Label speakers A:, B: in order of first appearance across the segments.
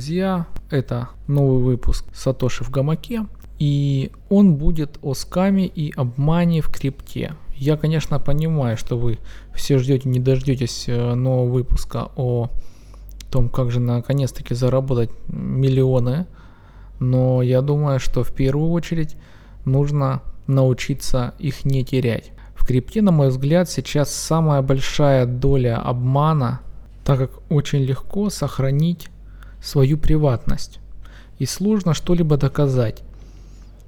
A: друзья! Это новый выпуск Сатоши в гамаке. И он будет о скаме и обмане в крипте. Я, конечно, понимаю, что вы все ждете, не дождетесь э, нового выпуска о том, как же наконец-таки заработать миллионы. Но я думаю, что в первую очередь нужно научиться их не терять. В крипте, на мой взгляд, сейчас самая большая доля обмана, так как очень легко сохранить свою приватность. И сложно что-либо доказать.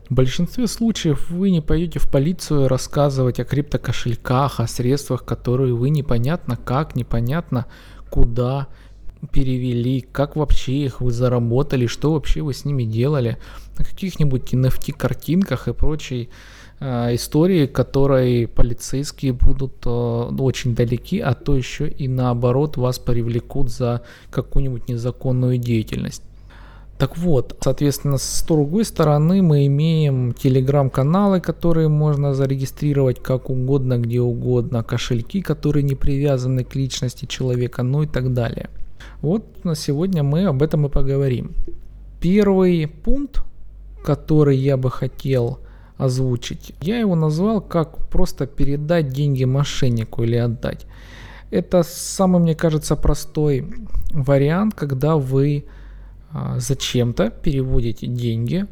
A: В большинстве случаев вы не пойдете в полицию рассказывать о криптокошельках, о средствах, которые вы непонятно как, непонятно куда перевели, как вообще их вы заработали, что вообще вы с ними делали, на каких-нибудь NFT картинках и прочей истории, которые полицейские будут э, очень далеки, а то еще и наоборот вас привлекут за какую-нибудь незаконную деятельность. Так вот, соответственно, с другой стороны мы имеем телеграм-каналы, которые можно зарегистрировать как угодно, где угодно, кошельки, которые не привязаны к личности человека, ну и так далее. Вот на сегодня мы об этом и поговорим. Первый пункт, который я бы хотел озвучить, я его назвал как просто передать деньги мошеннику или отдать. Это самый, мне кажется, простой вариант, когда вы а, зачем-то переводите деньги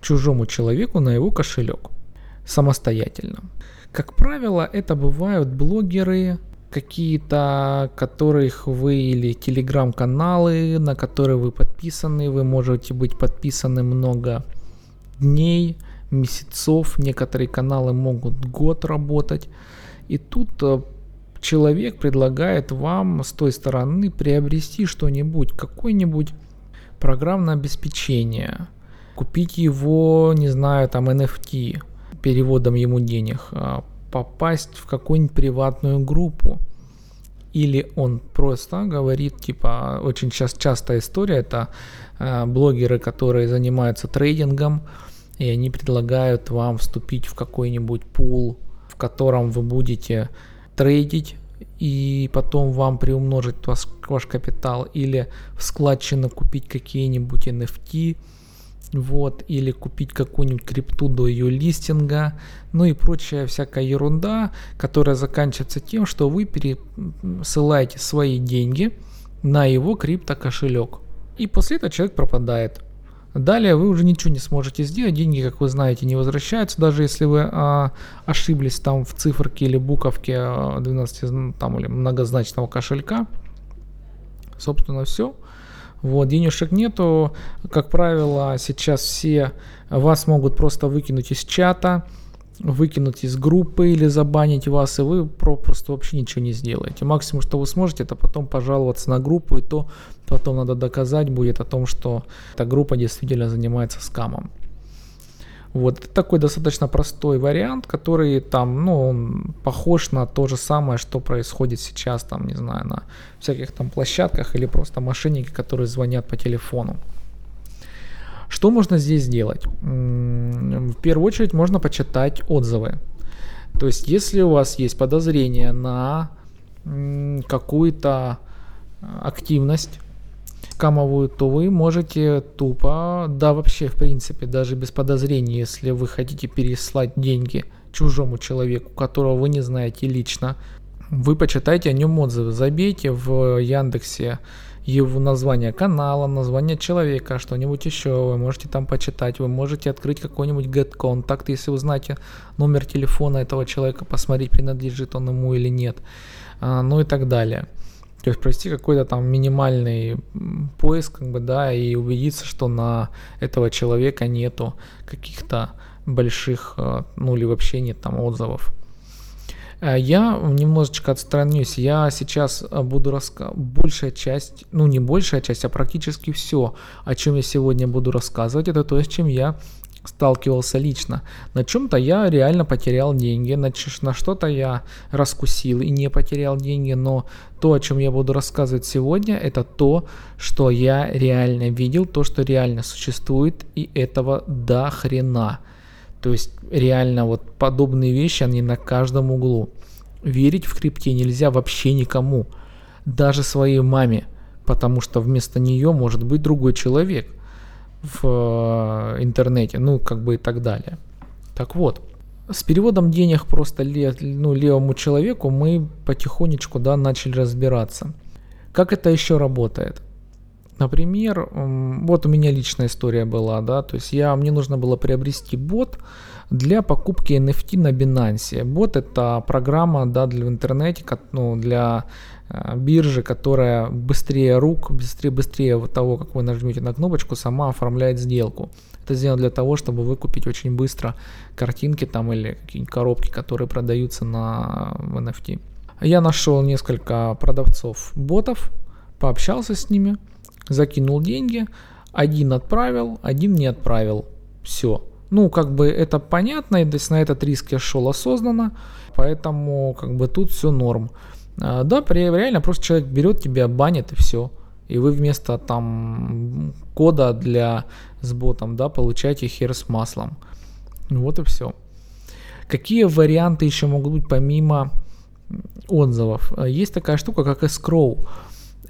A: чужому человеку на его кошелек самостоятельно. Как правило, это бывают блогеры, какие-то, которых вы или телеграм-каналы, на которые вы подписаны, вы можете быть подписаны много дней, месяцев, некоторые каналы могут год работать. И тут э, человек предлагает вам с той стороны приобрести что-нибудь, какое-нибудь программное обеспечение, купить его, не знаю, там NFT, переводом ему денег, а, попасть в какую-нибудь приватную группу. Или он просто говорит, типа, очень часто, частая история, это э, блогеры, которые занимаются трейдингом, и они предлагают вам вступить в какой-нибудь пул, в котором вы будете трейдить, и потом вам приумножить ваш, ваш капитал, или в складчину купить какие-нибудь NFT, вот, или купить какую-нибудь крипту до ее листинга, ну и прочая всякая ерунда, которая заканчивается тем, что вы пересылаете свои деньги на его крипто кошелек. И после этого человек пропадает. Далее вы уже ничего не сможете сделать, деньги, как вы знаете, не возвращаются, даже если вы а, ошиблись там в циферке или буковке 12 а, там, или многозначного кошелька. Собственно, все. Вот, денежек нету, как правило, сейчас все вас могут просто выкинуть из чата, выкинуть из группы или забанить вас, и вы просто вообще ничего не сделаете. Максимум, что вы сможете, это потом пожаловаться на группу, и то потом надо доказать будет о том, что эта группа действительно занимается скамом. Вот, такой достаточно простой вариант, который там, ну, он похож на то же самое, что происходит сейчас, там, не знаю, на всяких там площадках или просто мошенники, которые звонят по телефону. Что можно здесь сделать? В первую очередь можно почитать отзывы. То есть, если у вас есть подозрение на какую-то активность скамовую, то вы можете тупо, да вообще в принципе, даже без подозрений, если вы хотите переслать деньги чужому человеку, которого вы не знаете лично, вы почитайте о нем отзывы, забейте в Яндексе его название канала, название человека, что-нибудь еще, вы можете там почитать, вы можете открыть какой-нибудь get contact, если вы знаете номер телефона этого человека, посмотреть, принадлежит он ему или нет, а, ну и так далее. То есть провести какой-то там минимальный поиск, как бы, да, и убедиться, что на этого человека нету каких-то больших, э, ну или вообще нет там отзывов. Э, я немножечко отстранюсь. Я сейчас э, буду рассказывать большая часть, ну не большая часть, а практически все, о чем я сегодня буду рассказывать, это то, с чем я сталкивался лично. На чем-то я реально потерял деньги, на, на что-то я раскусил и не потерял деньги, но то, о чем я буду рассказывать сегодня, это то, что я реально видел, то, что реально существует, и этого до хрена. То есть реально вот подобные вещи, они на каждом углу. Верить в крипте нельзя вообще никому, даже своей маме потому что вместо нее может быть другой человек в э, интернете, ну, как бы и так далее. Так вот, с переводом денег просто ну, левому человеку мы потихонечку да, начали разбираться. Как это еще работает? Например, вот у меня личная история была, да, то есть я, мне нужно было приобрести бот для покупки NFT на Binance. Бот это программа, да, для в интернете, ну, для э, биржи, которая быстрее рук, быстрее, быстрее того, как вы нажмете на кнопочку, сама оформляет сделку. Это сделано для того, чтобы выкупить очень быстро картинки там или какие-нибудь коробки, которые продаются на NFT. Я нашел несколько продавцов ботов, пообщался с ними, закинул деньги, один отправил, один не отправил. Все. Ну, как бы это понятно, и на этот риск я шел осознанно, поэтому как бы тут все норм. А, да, реально просто человек берет тебя, банит и все. И вы вместо там кода для с ботом, да, получаете хер с маслом. Вот и все. Какие варианты еще могут быть помимо отзывов? Есть такая штука, как escrow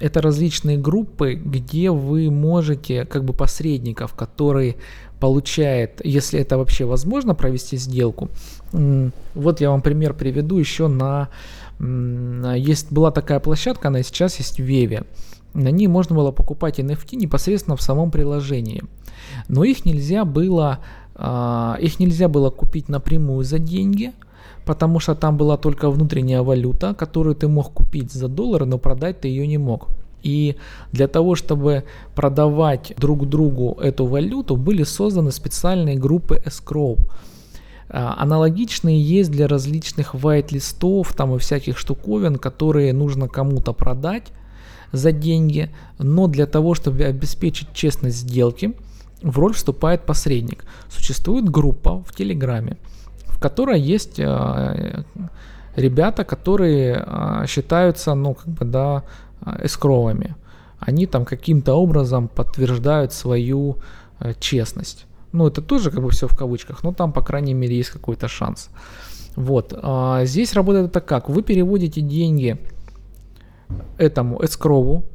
A: это различные группы, где вы можете, как бы посредников, который получает, если это вообще возможно провести сделку. Вот я вам пример приведу еще на... Есть, была такая площадка, она сейчас есть в Веве. На ней можно было покупать NFT непосредственно в самом приложении. Но их нельзя было, а, их нельзя было купить напрямую за деньги, потому что там была только внутренняя валюта, которую ты мог купить за доллары, но продать ты ее не мог. И для того, чтобы продавать друг другу эту валюту, были созданы специальные группы escrow. А, аналогичные есть для различных white-листов там и всяких штуковин, которые нужно кому-то продать за деньги, но для того, чтобы обеспечить честность сделки, в роль вступает посредник. Существует группа в Телеграме, которой есть э, ребята, которые э, считаются, ну, как бы, да, эскровыми. Они там каким-то образом подтверждают свою э, честность. Ну, это тоже как бы все в кавычках, но там, по крайней мере, есть какой-то шанс. Вот. А здесь работает это как? Вы переводите деньги этому эскрову,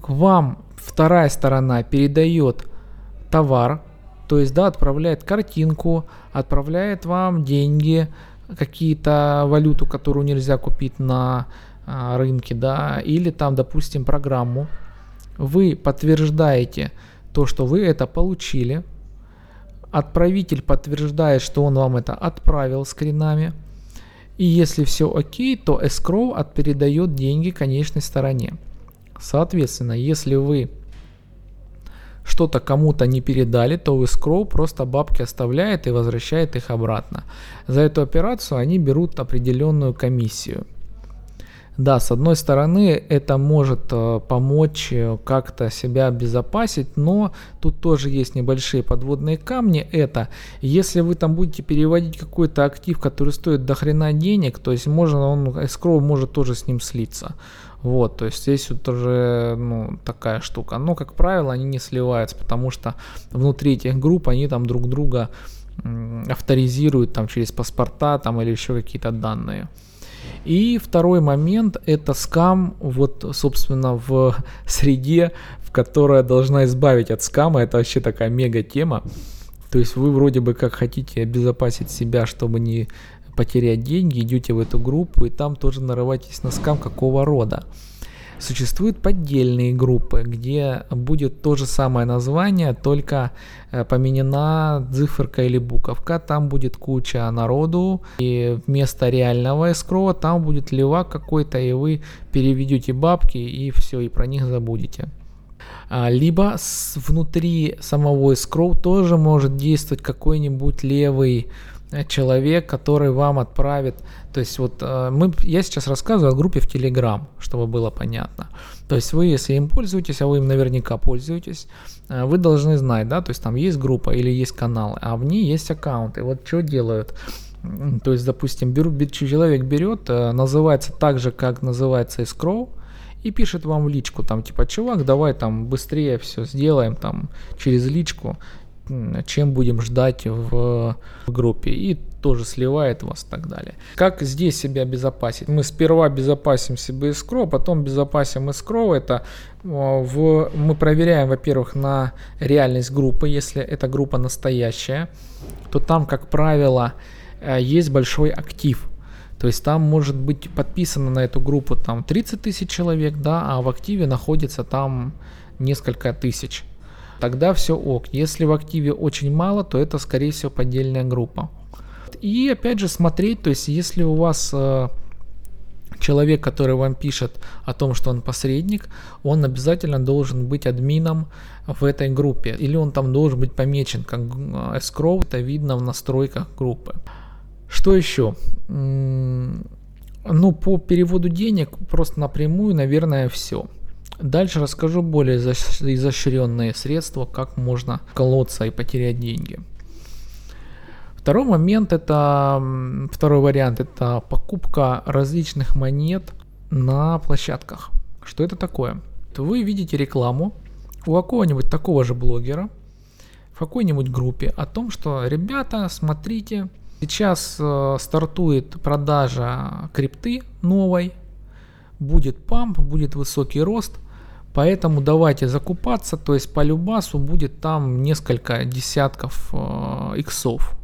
A: к вам вторая сторона передает товар, то есть, да, отправляет картинку, отправляет вам деньги, какие-то валюту, которую нельзя купить на а, рынке, да, или там, допустим, программу. Вы подтверждаете то, что вы это получили. Отправитель подтверждает, что он вам это отправил скринами. И если все окей, то escrow передает деньги конечной стороне. Соответственно, если вы что-то кому-то не передали, то escrow просто бабки оставляет и возвращает их обратно. За эту операцию они берут определенную комиссию. Да, с одной стороны, это может э, помочь э, как-то себя обезопасить, но тут тоже есть небольшие подводные камни. Это, если вы там будете переводить какой-то актив, который стоит до хрена денег, то есть можно, он, escrow может тоже с ним слиться. Вот, то есть здесь вот уже ну, такая штука. Но, как правило, они не сливаются, потому что внутри этих групп они там друг друга авторизируют там через паспорта там или еще какие-то данные. И второй момент это скам, вот, собственно, в среде, в которая должна избавить от скама. Это вообще такая мега тема. То есть вы вроде бы как хотите обезопасить себя, чтобы не потерять деньги, идете в эту группу и там тоже нарываетесь на скам какого рода. Существуют поддельные группы, где будет то же самое название, только э, поменена циферка или буковка. Там будет куча народу, и вместо реального эскроа там будет левак какой-то, и вы переведете бабки, и все, и про них забудете. А, либо внутри самого escrow тоже может действовать какой-нибудь левый человек, который вам отправит. То есть вот э, мы, я сейчас рассказываю о группе в Telegram, чтобы было понятно. То есть вы, если им пользуетесь, а вы им наверняка пользуетесь, э, вы должны знать, да, то есть там есть группа или есть канал, а в ней есть аккаунты. Вот что делают? То есть, допустим, берут, человек берет, называется так же, как называется escrow, и пишет вам в личку, там, типа, чувак, давай там быстрее все сделаем, там, через личку, чем будем ждать в группе. И тоже сливает вас и так далее. Как здесь себя безопасить? Мы сперва безопасим себе escrow, потом безопасим escrow. Это в, мы проверяем, во-первых, на реальность группы. Если эта группа настоящая, то там, как правило, есть большой актив. То есть там может быть подписано на эту группу там 30 тысяч человек, да, а в активе находится там несколько тысяч. Тогда все ок. Если в активе очень мало, то это скорее всего поддельная группа. И опять же смотреть, то есть если у вас э, человек, который вам пишет о том, что он посредник, он обязательно должен быть админом в этой группе. Или он там должен быть помечен как э, escrow, это видно в настройках группы. Что еще? Ну, по переводу денег просто напрямую, наверное, все. Дальше расскажу более изощренные средства, как можно колоться и потерять деньги. Второй момент это, второй вариант это покупка различных монет на площадках. Что это такое? Вы видите рекламу у какого-нибудь такого же блогера в какой-нибудь группе о том, что ребята, смотрите, Сейчас э, стартует продажа крипты новой, будет памп, будет высокий рост, поэтому давайте закупаться, то есть по Любасу будет там несколько десятков э, иксов.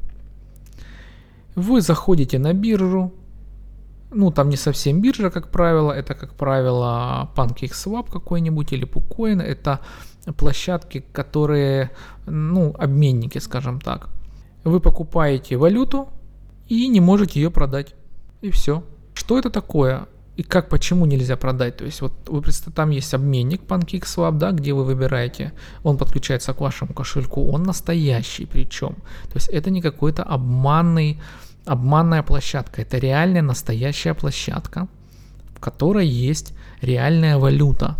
A: Вы заходите на биржу, ну там не совсем биржа, как правило, это как правило PancakeSwap какой-нибудь или PuCoin, это площадки, которые, ну, обменники, скажем так вы покупаете валюту и не можете ее продать. И все. Что это такое? И как, почему нельзя продать? То есть вот вы представляете, там есть обменник PancakeSwap, да, где вы выбираете, он подключается к вашему кошельку, он настоящий причем. То есть это не какой-то обманный, обманная площадка, это реальная настоящая площадка, в которой есть реальная валюта.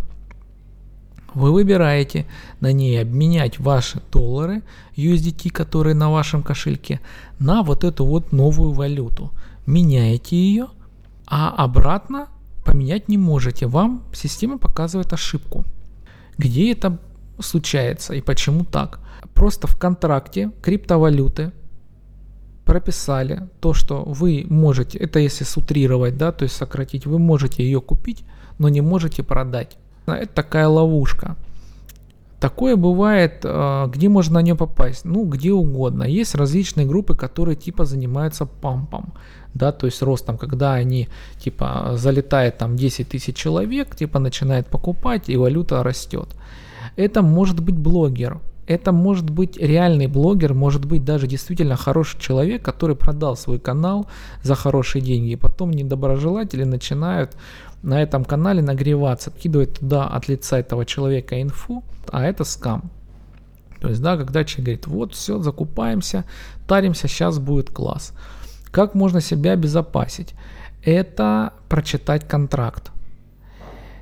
A: Вы выбираете на ней обменять ваши доллары USDT, которые на вашем кошельке, на вот эту вот новую валюту. Меняете ее, а обратно поменять не можете. Вам система показывает ошибку. Где это случается и почему так? Просто в контракте криптовалюты прописали то, что вы можете, это если сутрировать, да, то есть сократить, вы можете ее купить, но не можете продать. Это такая ловушка. Такое бывает, а, где можно на нее попасть? Ну, где угодно. Есть различные группы, которые типа занимаются пампом, да, то есть ростом, когда они типа залетает там 10 тысяч человек, типа начинает покупать и валюта растет. Это может быть блогер, это может быть реальный блогер, может быть даже действительно хороший человек, который продал свой канал за хорошие деньги. И потом недоброжелатели начинают на этом канале нагреваться, кидывать туда от лица этого человека инфу, а это скам. То есть, да, когда человек говорит, вот, все, закупаемся, таримся, сейчас будет класс. Как можно себя обезопасить? Это прочитать контракт.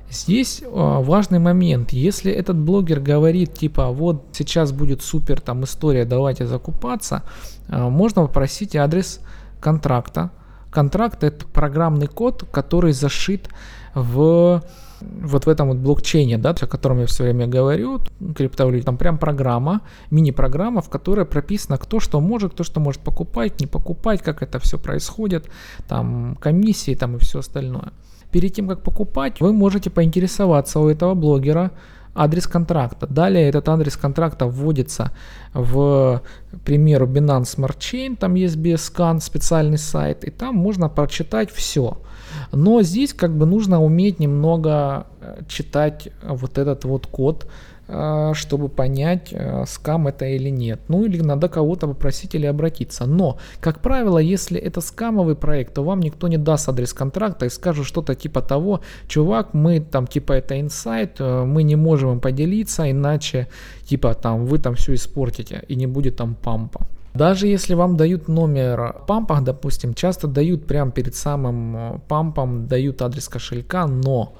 A: Здесь э, важный момент. Если этот блогер говорит, типа, вот сейчас будет супер там история, давайте закупаться, э, можно попросить адрес контракта. Контракт это программный код, который зашит в вот в этом вот блокчейне, да, о котором я все время говорю, криптовалюте, там прям программа, мини-программа, в которой прописано, кто что может, кто что может покупать, не покупать, как это все происходит, там комиссии там и все остальное. Перед тем, как покупать, вы можете поинтересоваться у этого блогера адрес контракта. Далее этот адрес контракта вводится в, к примеру, Binance Smart Chain, там есть BSCAN, специальный сайт, и там можно прочитать все. Но здесь как бы нужно уметь немного э, читать вот этот вот код, чтобы понять, э, скам это или нет. Ну или надо кого-то попросить или обратиться. Но, как правило, если это скамовый проект, то вам никто не даст адрес контракта и скажет что-то типа того, чувак, мы там типа это инсайт, э, мы не можем им поделиться, иначе типа там вы там все испортите и не будет там пампа. Даже если вам дают номер пампа, допустим, часто дают прямо перед самым э, пампом, дают адрес кошелька, но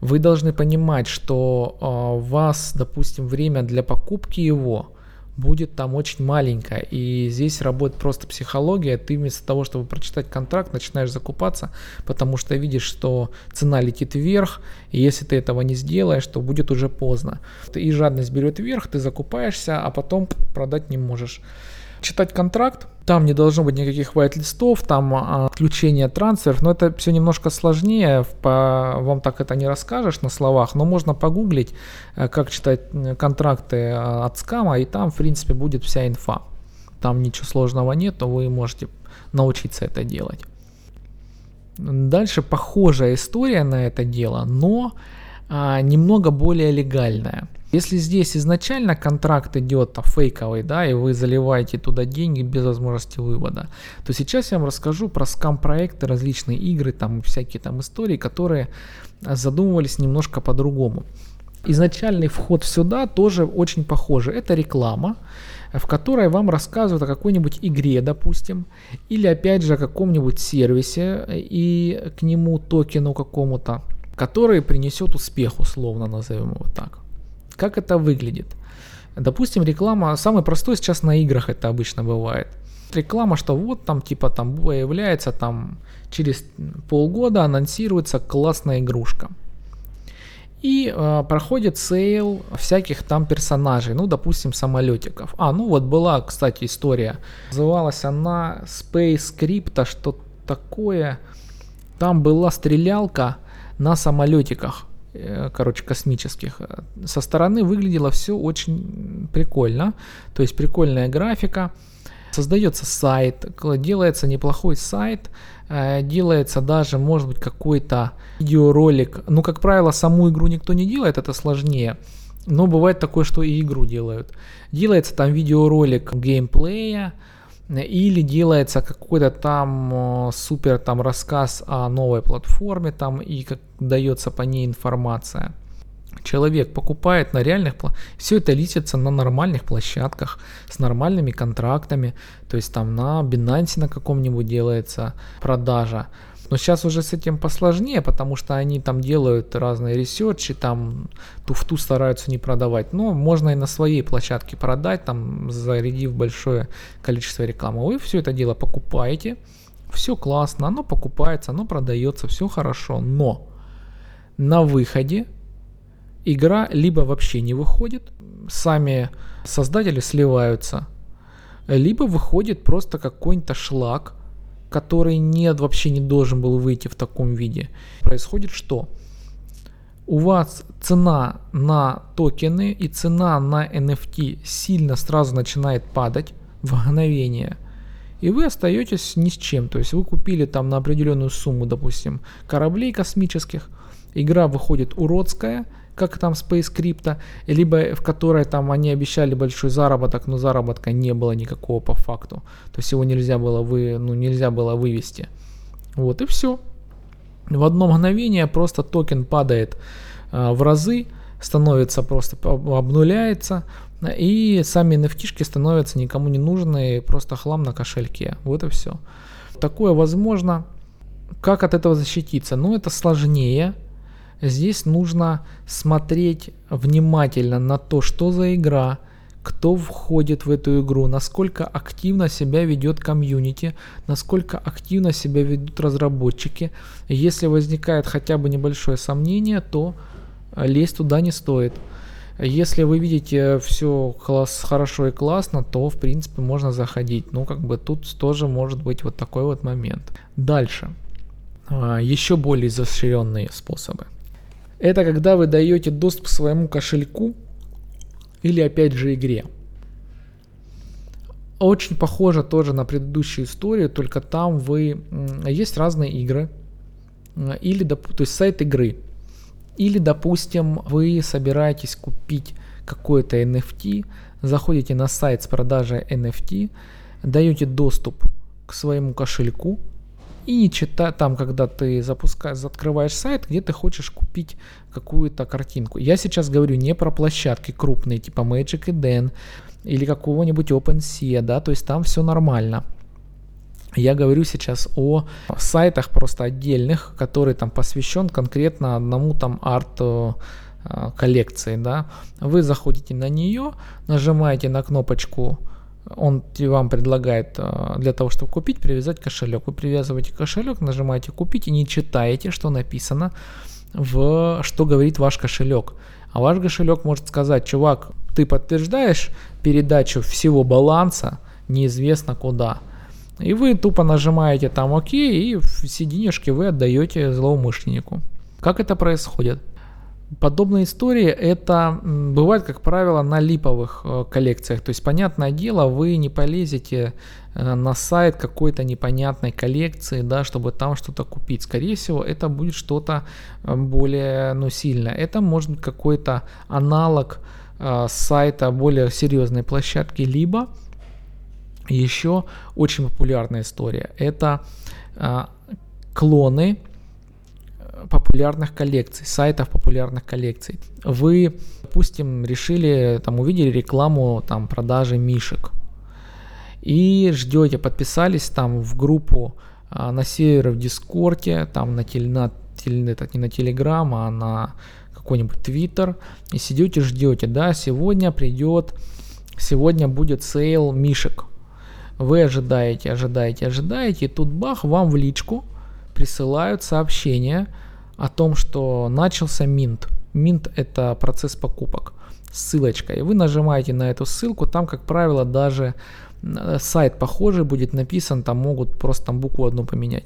A: вы должны понимать, что а, у вас, допустим, время для покупки его будет там очень маленькое. И здесь работает просто психология. Ты вместо того, чтобы прочитать контракт, начинаешь закупаться, потому что видишь, что цена летит вверх, и если ты этого не сделаешь, то будет уже поздно. И жадность берет вверх, ты закупаешься, а потом продать не можешь. Читать контракт, там не должно быть никаких white-листов, там а, отключение трансферов, но это все немножко сложнее, по, вам так это не расскажешь на словах, но можно погуглить, э, как читать контракты э, от скама, и там, в принципе, будет вся инфа. Там ничего сложного нет, то вы можете научиться это делать. Дальше похожая история на это дело, но а, немного более легальная. Если здесь изначально контракт идет а, фейковый, да, и вы заливаете туда деньги без возможности вывода, то сейчас я вам расскажу про скам-проекты, различные игры, там всякие там истории, которые задумывались немножко по-другому. Изначальный вход сюда тоже очень похожий. Это реклама, в которой вам рассказывают о какой-нибудь игре, допустим, или опять же о каком-нибудь сервисе и к нему токену какому-то, который принесет успех, условно назовем его так. Как это выглядит? Допустим, реклама, самый простой сейчас на играх это обычно бывает. Реклама, что вот там типа там появляется там через полгода анонсируется классная игрушка. И э, проходит sale всяких там персонажей, ну, допустим, самолетиков. А, ну вот была, кстати, история. Называлась она Space Crypto, что такое. Там была стрелялка на самолетиках. Э, короче, космических. Со стороны выглядело все очень прикольно, то есть прикольная графика. Создается сайт, делается неплохой сайт, э, делается даже, может быть, какой-то видеоролик. Ну, как правило, саму игру никто не делает, это сложнее. Но бывает такое, что и игру делают. Делается там видеоролик геймплея, или делается какой-то там э, супер там рассказ о новой платформе там и как дается по ней информация. Человек покупает на реальных, все это листится на нормальных площадках с нормальными контрактами, то есть там на Binance на каком-нибудь делается продажа. Но сейчас уже с этим посложнее, потому что они там делают разные ресерчи, там туфту стараются не продавать. Но можно и на своей площадке продать, там зарядив большое количество рекламы. Вы все это дело покупаете, все классно, оно покупается, оно продается, все хорошо. Но на выходе игра либо вообще не выходит, сами создатели сливаются, либо выходит просто какой-то шлак, который нет, вообще не должен был выйти в таком виде. Происходит что? У вас цена на токены и цена на NFT сильно сразу начинает падать в мгновение. И вы остаетесь ни с чем. То есть вы купили там на определенную сумму, допустим, кораблей космических. Игра выходит уродская, как там Space Crypto, либо в которой там они обещали большой заработок, но заработка не было никакого по факту. То есть его нельзя было, вы, ну, нельзя было вывести. Вот и все. В одно мгновение просто токен падает э, в разы, становится просто обнуляется, и сами nft становятся никому не нужны, просто хлам на кошельке. Вот и все. Такое возможно. Как от этого защититься? Ну, это сложнее, Здесь нужно смотреть внимательно на то, что за игра, кто входит в эту игру, насколько активно себя ведет комьюнити, насколько активно себя ведут разработчики. Если возникает хотя бы небольшое сомнение, то лезть туда не стоит. Если вы видите все класс, хорошо и классно, то в принципе можно заходить. Ну как бы тут тоже может быть вот такой вот момент. Дальше. А, Еще более изощренные способы. Это когда вы даете доступ к своему кошельку или опять же игре. Очень похоже тоже на предыдущую историю, только там вы есть разные игры или то есть сайт игры. Или, допустим, вы собираетесь купить какой-то NFT, заходите на сайт с продажей NFT, даете доступ к своему кошельку, и не читай там, когда ты запускаешь, открываешь сайт, где ты хочешь купить какую-то картинку. Я сейчас говорю не про площадки крупные, типа Magic Eden или какого-нибудь OpenSea, да, то есть там все нормально. Я говорю сейчас о сайтах просто отдельных, который там посвящен конкретно одному там арт э, коллекции, да. Вы заходите на нее, нажимаете на кнопочку он вам предлагает э, для того, чтобы купить, привязать кошелек. Вы привязываете кошелек, нажимаете купить и не читаете, что написано в что говорит ваш кошелек. А ваш кошелек может сказать, чувак, ты подтверждаешь передачу всего баланса неизвестно куда. И вы тупо нажимаете там ОК, и все денежки вы отдаете злоумышленнику. Как это происходит? Подобные истории это бывает, как правило, на липовых э, коллекциях. То есть, понятное дело, вы не полезете э, на сайт какой-то непонятной коллекции, да, чтобы там что-то купить. Скорее всего, это будет что-то э, более ну, сильное. Это может быть какой-то аналог сайта более серьезной площадки, либо еще очень популярная история. Это клоны популярных коллекций, сайтов популярных коллекций. Вы, допустим, решили, там, увидели рекламу там, продажи мишек и ждете, подписались там в группу а, на сервере в Дискорде, там на, теле, на, теле, это не на Телеграм, а на какой-нибудь Твиттер, и сидите, ждете, да, сегодня придет, сегодня будет sale мишек. Вы ожидаете, ожидаете, ожидаете, и тут бах, вам в личку присылают сообщение о том, что начался mint. Mint это процесс покупок. Ссылочка. И вы нажимаете на эту ссылку, там, как правило, даже э, сайт похожий будет написан, там могут просто там букву одну поменять.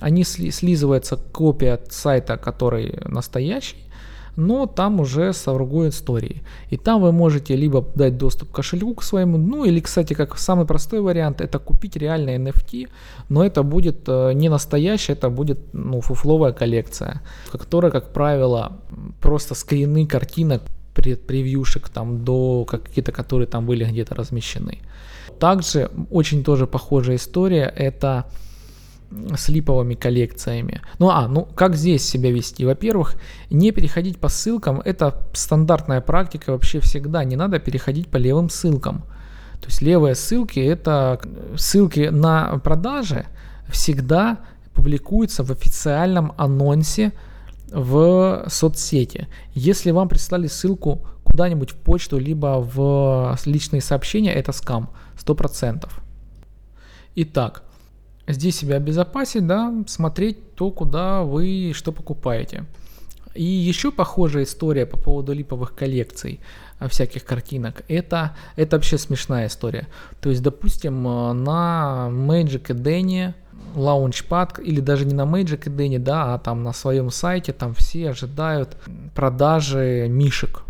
A: Они сли, слизывается копия сайта, который настоящий, но там уже с другой историей. И там вы можете либо дать доступ к кошельку к своему, ну или, кстати, как самый простой вариант, это купить реальный NFT, но это будет э, не настоящий, это будет ну, фуфловая коллекция, которая, как правило, просто скрины картинок превьюшек там до какие-то, которые там были где-то размещены. Также очень тоже похожая история, это с липовыми коллекциями. Ну а, ну как здесь себя вести? Во-первых, не переходить по ссылкам, это стандартная практика вообще всегда, не надо переходить по левым ссылкам. То есть левые ссылки это ссылки на продажи всегда публикуются в официальном анонсе в соцсети. Если вам прислали ссылку куда-нибудь в почту, либо в личные сообщения, это скам, 100%. Итак, здесь себя обезопасить, да, смотреть то, куда вы что покупаете. И еще похожая история по поводу липовых коллекций а, всяких картинок. Это, это вообще смешная история. То есть, допустим, э, на Magic Eden Launchpad или даже не на Magic Eden, да, а там на своем сайте там все ожидают продажи мишек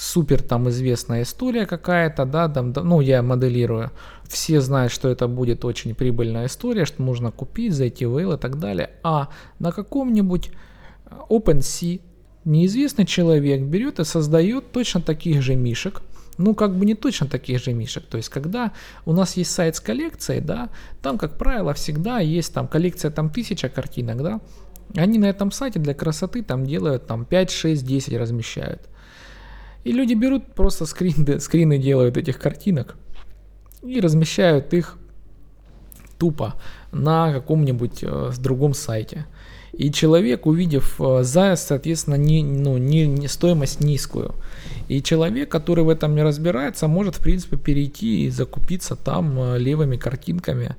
A: супер там известная история какая-то, да, там, ну, я моделирую. Все знают, что это будет очень прибыльная история, что можно купить, зайти в Whale и так далее. А на каком-нибудь э, OpenSea неизвестный человек берет и создает точно таких же мишек, ну, как бы не точно таких же мишек. То есть, когда у нас есть сайт с коллекцией, да, там, как правило, всегда есть там коллекция там тысяча картинок, да, они на этом сайте для красоты там делают там 5, 6, 10 размещают. И люди берут просто скрины, скрины делают этих картинок и размещают их тупо на каком-нибудь э, другом сайте. И человек, увидев э, за, соответственно, не, ну, не, не стоимость низкую. И человек, который в этом не разбирается, может, в принципе, перейти и закупиться там э, левыми картинками.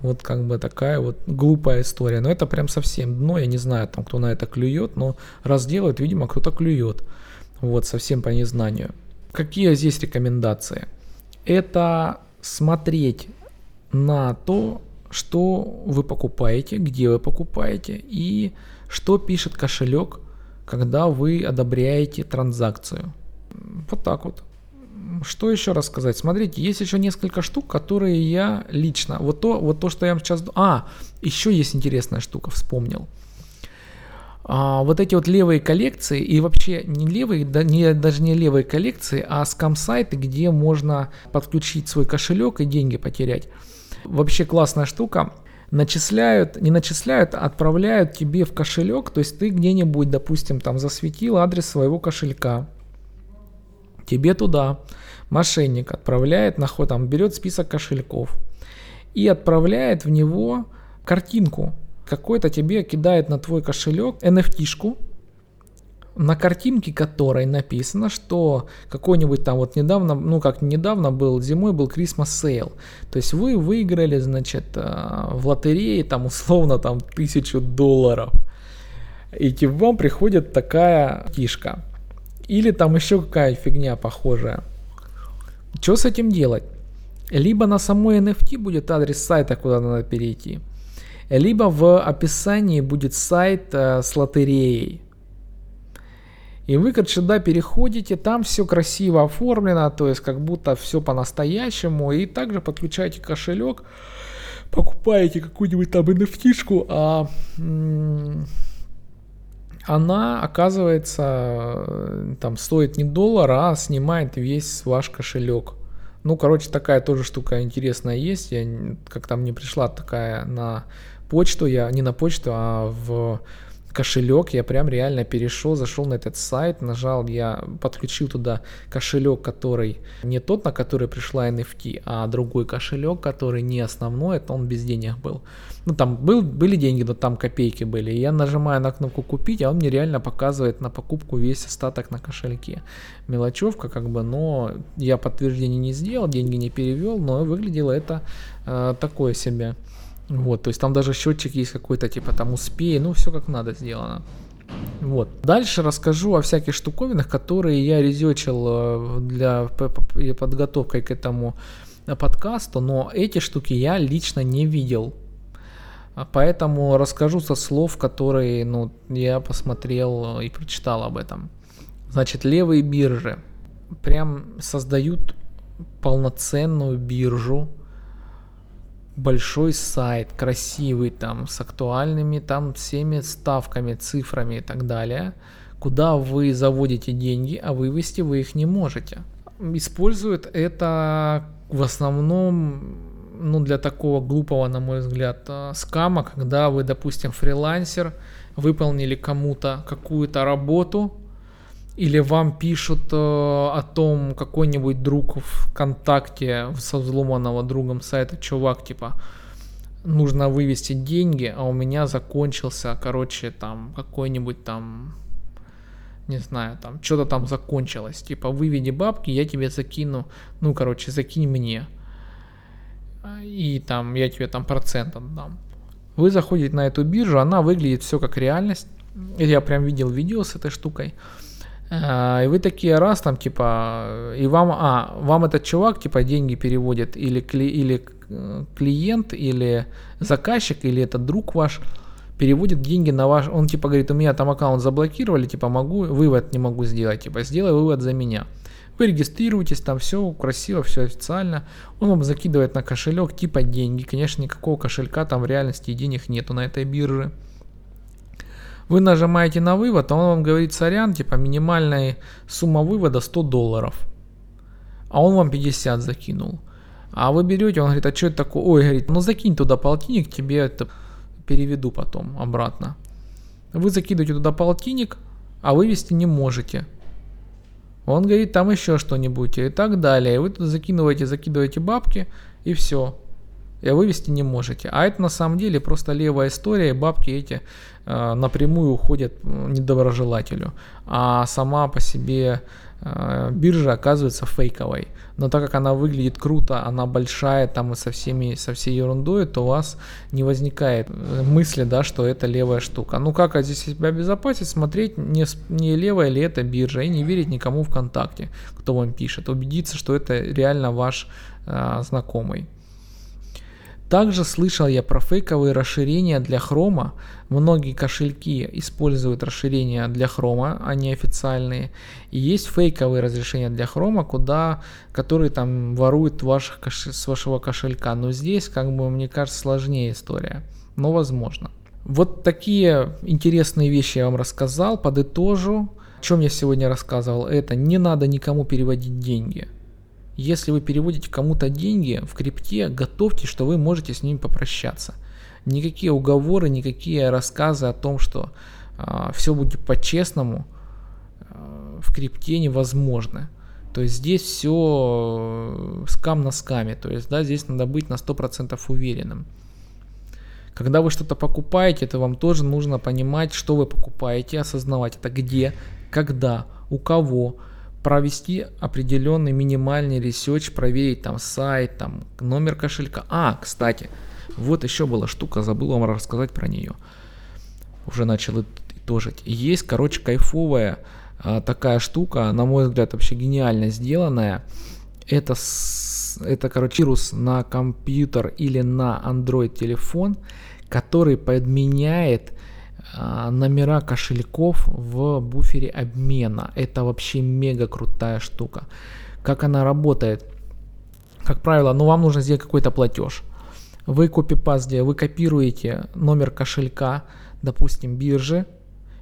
A: Вот как бы такая вот глупая история. Но это прям совсем дно. Я не знаю, там, кто на это клюет, но раз делают, видимо, кто-то клюет. Вот, совсем по незнанию. Какие здесь рекомендации? Это смотреть на то, что вы покупаете, где вы покупаете и что пишет кошелек, когда вы одобряете транзакцию. Вот так вот. Что еще рассказать? Смотрите, есть еще несколько штук, которые я лично, вот то, вот то, что я вам сейчас... А, еще есть интересная штука, вспомнил а, вот эти вот левые коллекции и вообще не левые, да, не, даже не левые коллекции, а скам-сайты, где можно подключить свой кошелек и деньги потерять. Вообще классная штука. Начисляют, не начисляют, а отправляют тебе в кошелек, то есть ты где-нибудь, допустим, там засветил адрес своего кошелька, тебе туда мошенник отправляет, на ход, там берет список кошельков и отправляет в него картинку какой-то тебе кидает на твой кошелек NFT-шку, на картинке которой написано, что какой-нибудь там вот недавно, ну как недавно был, зимой был Christmas Sale. То есть вы выиграли, значит, э, в лотерее там условно там тысячу долларов. И к вам приходит такая кишка. Или там еще какая фигня похожая. Что с этим делать? Либо на самой NFT будет адрес сайта, куда надо перейти, либо в описании будет сайт э, с лотереей. И вы, короче, да, переходите, там все красиво оформлено, то есть как будто все по-настоящему, и также подключаете кошелек, покупаете какую-нибудь там NFT, а она, оказывается, там стоит не доллар, а снимает весь ваш кошелек. Ну, короче, такая тоже штука интересная есть. Я как там мне пришла такая на почту, я не на почту, а в кошелек, я прям реально перешел, зашел на этот сайт, нажал, я подключил туда кошелек, который не тот, на который пришла NFT, а другой кошелек, который не основной, это он без денег был. Ну там был, были деньги, но там копейки были. И я нажимаю на кнопку купить, а он мне реально показывает на покупку весь остаток на кошельке. Мелочевка как бы, но я подтверждение не сделал, деньги не перевел, но выглядело это э, такое себе. Вот, то есть там даже счетчик есть какой-то, типа там успей, ну все как надо сделано. Вот. Дальше расскажу о всяких штуковинах, которые я резечил э, для подготовкой к этому подкасту, но эти штуки я лично не видел. Поэтому расскажу со слов, которые ну, я посмотрел и прочитал об этом. Значит, левые биржи прям создают полноценную биржу, большой сайт, красивый там, с актуальными там всеми ставками, цифрами и так далее, куда вы заводите деньги, а вывести вы их не можете. Используют это в основном ну, для такого глупого, на мой взгляд, э, скама, когда вы, допустим, фрилансер, выполнили кому-то какую-то работу, или вам пишут э, о том какой-нибудь друг в ВКонтакте со взломанного другом сайта, чувак, типа, нужно вывести деньги, а у меня закончился, короче, там, какой-нибудь там, не знаю, там, что-то там закончилось, типа, выведи бабки, я тебе закину, ну, короче, закинь мне, и там, я тебе там процент отдам. Вы заходите на эту биржу, она выглядит все как реальность, я прям видел видео с этой штукой, и вы такие раз там типа, и вам, а, вам этот чувак типа деньги переводит или, кли, или клиент, или заказчик, или это друг ваш переводит деньги на ваш, он типа говорит, у меня там аккаунт заблокировали, типа могу, вывод не могу сделать, типа сделай вывод за меня. Вы регистрируетесь, там все красиво, все официально. Он вам закидывает на кошелек типа деньги. Конечно, никакого кошелька там в реальности денег нету на этой бирже. Вы нажимаете на вывод, а он вам говорит, сорян, типа минимальная сумма вывода 100 долларов. А он вам 50 закинул. А вы берете, он говорит, а что это такое? Ой, говорит, ну закинь туда полтинник, тебе это переведу потом обратно. Вы закидываете туда полтинник, а вывести не можете. Он говорит, там еще что-нибудь и так далее. Вы туда закидываете, закидываете бабки и все вывести не можете. А это на самом деле просто левая история, и бабки эти э, напрямую уходят недоброжелателю. А сама по себе э, биржа оказывается фейковой. Но так как она выглядит круто, она большая, там и со, всеми, со всей ерундой, то у вас не возникает мысли, да, что это левая штука. Ну как здесь себя обезопасить? Смотреть, не, не левая ли это биржа, и не верить никому ВКонтакте, кто вам пишет. Убедиться, что это реально ваш э, знакомый. Также слышал я про фейковые расширения для хрома. Многие кошельки используют расширения для хрома, а официальные. И есть фейковые разрешения для хрома, куда, которые там воруют ваших, с вашего кошелька. Но здесь, как бы, мне кажется, сложнее история. Но возможно. Вот такие интересные вещи я вам рассказал. Подытожу. О чем я сегодня рассказывал? Это не надо никому переводить деньги. Если вы переводите кому-то деньги в крипте, готовьте, что вы можете с ними попрощаться. Никакие уговоры, никакие рассказы о том, что э, а, все будет по-честному, э, в крипте невозможно. То есть здесь все скам на скаме. То есть, да, здесь надо быть на 100% уверенным. Когда вы что-то покупаете, то вам тоже нужно понимать, что вы покупаете, осознавать это где, когда, у кого, провести определенный минимальный research, проверить там сайт, там номер кошелька. А, кстати, вот еще была штука, забыл вам рассказать про нее. Уже начал итожить. Есть, короче, кайфовая а, такая штука, на мой взгляд, вообще гениально сделанная. Это это, короче, вирус на компьютер или на Android телефон, который подменяет номера кошельков в буфере обмена. Это вообще мега крутая штука. Как она работает? Как правило, ну вам нужно сделать какой-то платеж. Вы копипаст, вы копируете номер кошелька, допустим, биржи,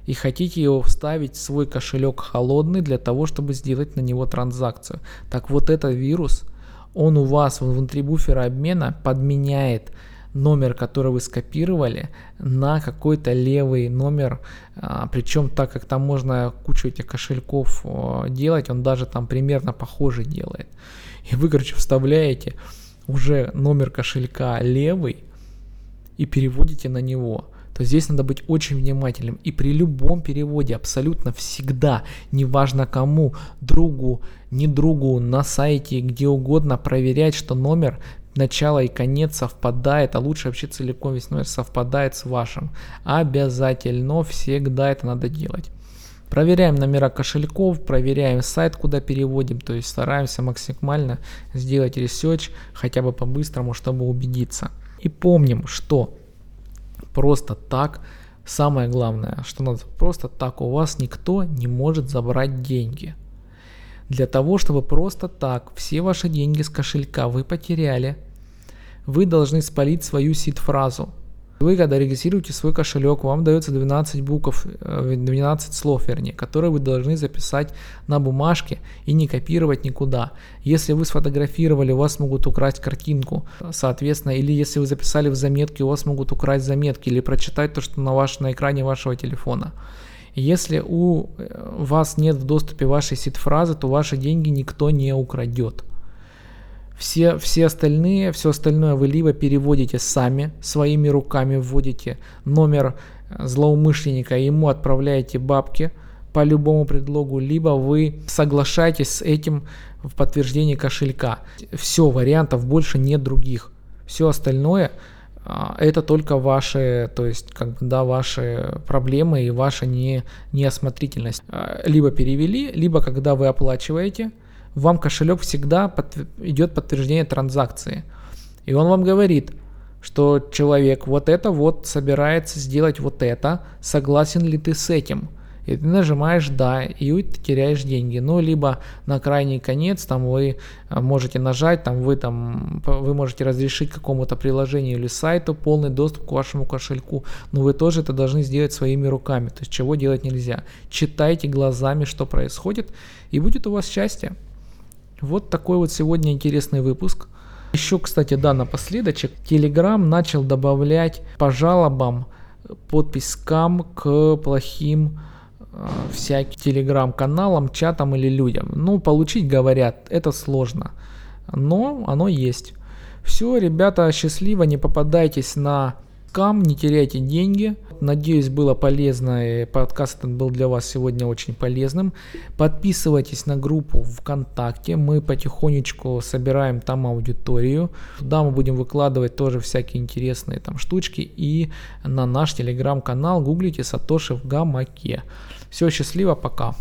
A: и хотите его вставить в свой кошелек холодный для того, чтобы сделать на него транзакцию. Так вот этот вирус, он у вас внутри буфера обмена подменяет номер, который вы скопировали, на какой-то левый номер. А, причем, так как там можно кучу этих кошельков делать, он даже там примерно похоже делает. И вы, короче, вставляете уже номер кошелька левый и переводите на него то здесь надо быть очень внимательным. И при любом переводе абсолютно всегда, неважно кому, другу, не другу, на сайте, где угодно, проверять, что номер начало и конец совпадает, а лучше вообще целиком весь номер совпадает с вашим. Обязательно всегда это надо делать. Проверяем номера кошельков, проверяем сайт, куда переводим, то есть стараемся максимально сделать research хотя бы по-быстрому, чтобы убедиться. И помним, что просто так, самое главное, что надо просто так, у вас никто не может забрать деньги. Для того, чтобы просто так все ваши деньги с кошелька вы потеряли, вы должны спалить свою сид-фразу – вы, когда регистрируете свой кошелек, вам дается 12 букв, 12 э, слов, вернее, которые вы должны записать на бумажке и не копировать никуда. Если вы сфотографировали, у вас могут украсть картинку, соответственно, или если вы записали в заметки, у вас могут украсть заметки или прочитать то, что на, ваш, на экране вашего телефона. Если у э, вас нет в доступе вашей сид-фразы, то ваши деньги никто не украдет. Все, все остальные, все остальное вы либо переводите сами, своими руками вводите номер э, злоумышленника, ему отправляете бабки по любому предлогу, либо вы соглашаетесь с этим в подтверждении кошелька. Все, вариантов больше нет других. Все остальное это только ваши, то есть, как бы, да, ваши проблемы и ваша не, неосмотрительность. А, либо перевели, либо когда вы оплачиваете, вам кошелек всегда под, идет подтверждение транзакции. И он вам говорит, что человек вот это вот собирается сделать вот это, согласен ли ты с этим. И ты нажимаешь «да», и ты теряешь деньги. Ну, либо на крайний конец, там вы а, можете нажать, там вы, там, вы можете разрешить какому-то приложению или сайту полный доступ к вашему кошельку, но вы тоже это должны сделать своими руками, то есть чего делать нельзя. Читайте глазами, что происходит, и будет у вас счастье. Вот такой вот сегодня интересный выпуск. Еще, кстати, да, напоследочек, Telegram начал добавлять по жалобам подпись скам к плохим э, всяким телеграм-каналам, чатам или людям. Ну, получить, говорят, это сложно, но оно есть. Все, ребята, счастливо, не попадайтесь на скам, не теряйте деньги. Надеюсь, было полезно, и подкаст был для вас сегодня очень полезным. Подписывайтесь на группу ВКонтакте, мы потихонечку собираем там аудиторию. Туда мы будем выкладывать тоже всякие интересные там штучки. И на наш телеграм-канал гуглите Сатоши в гамаке. Все, счастливо, пока.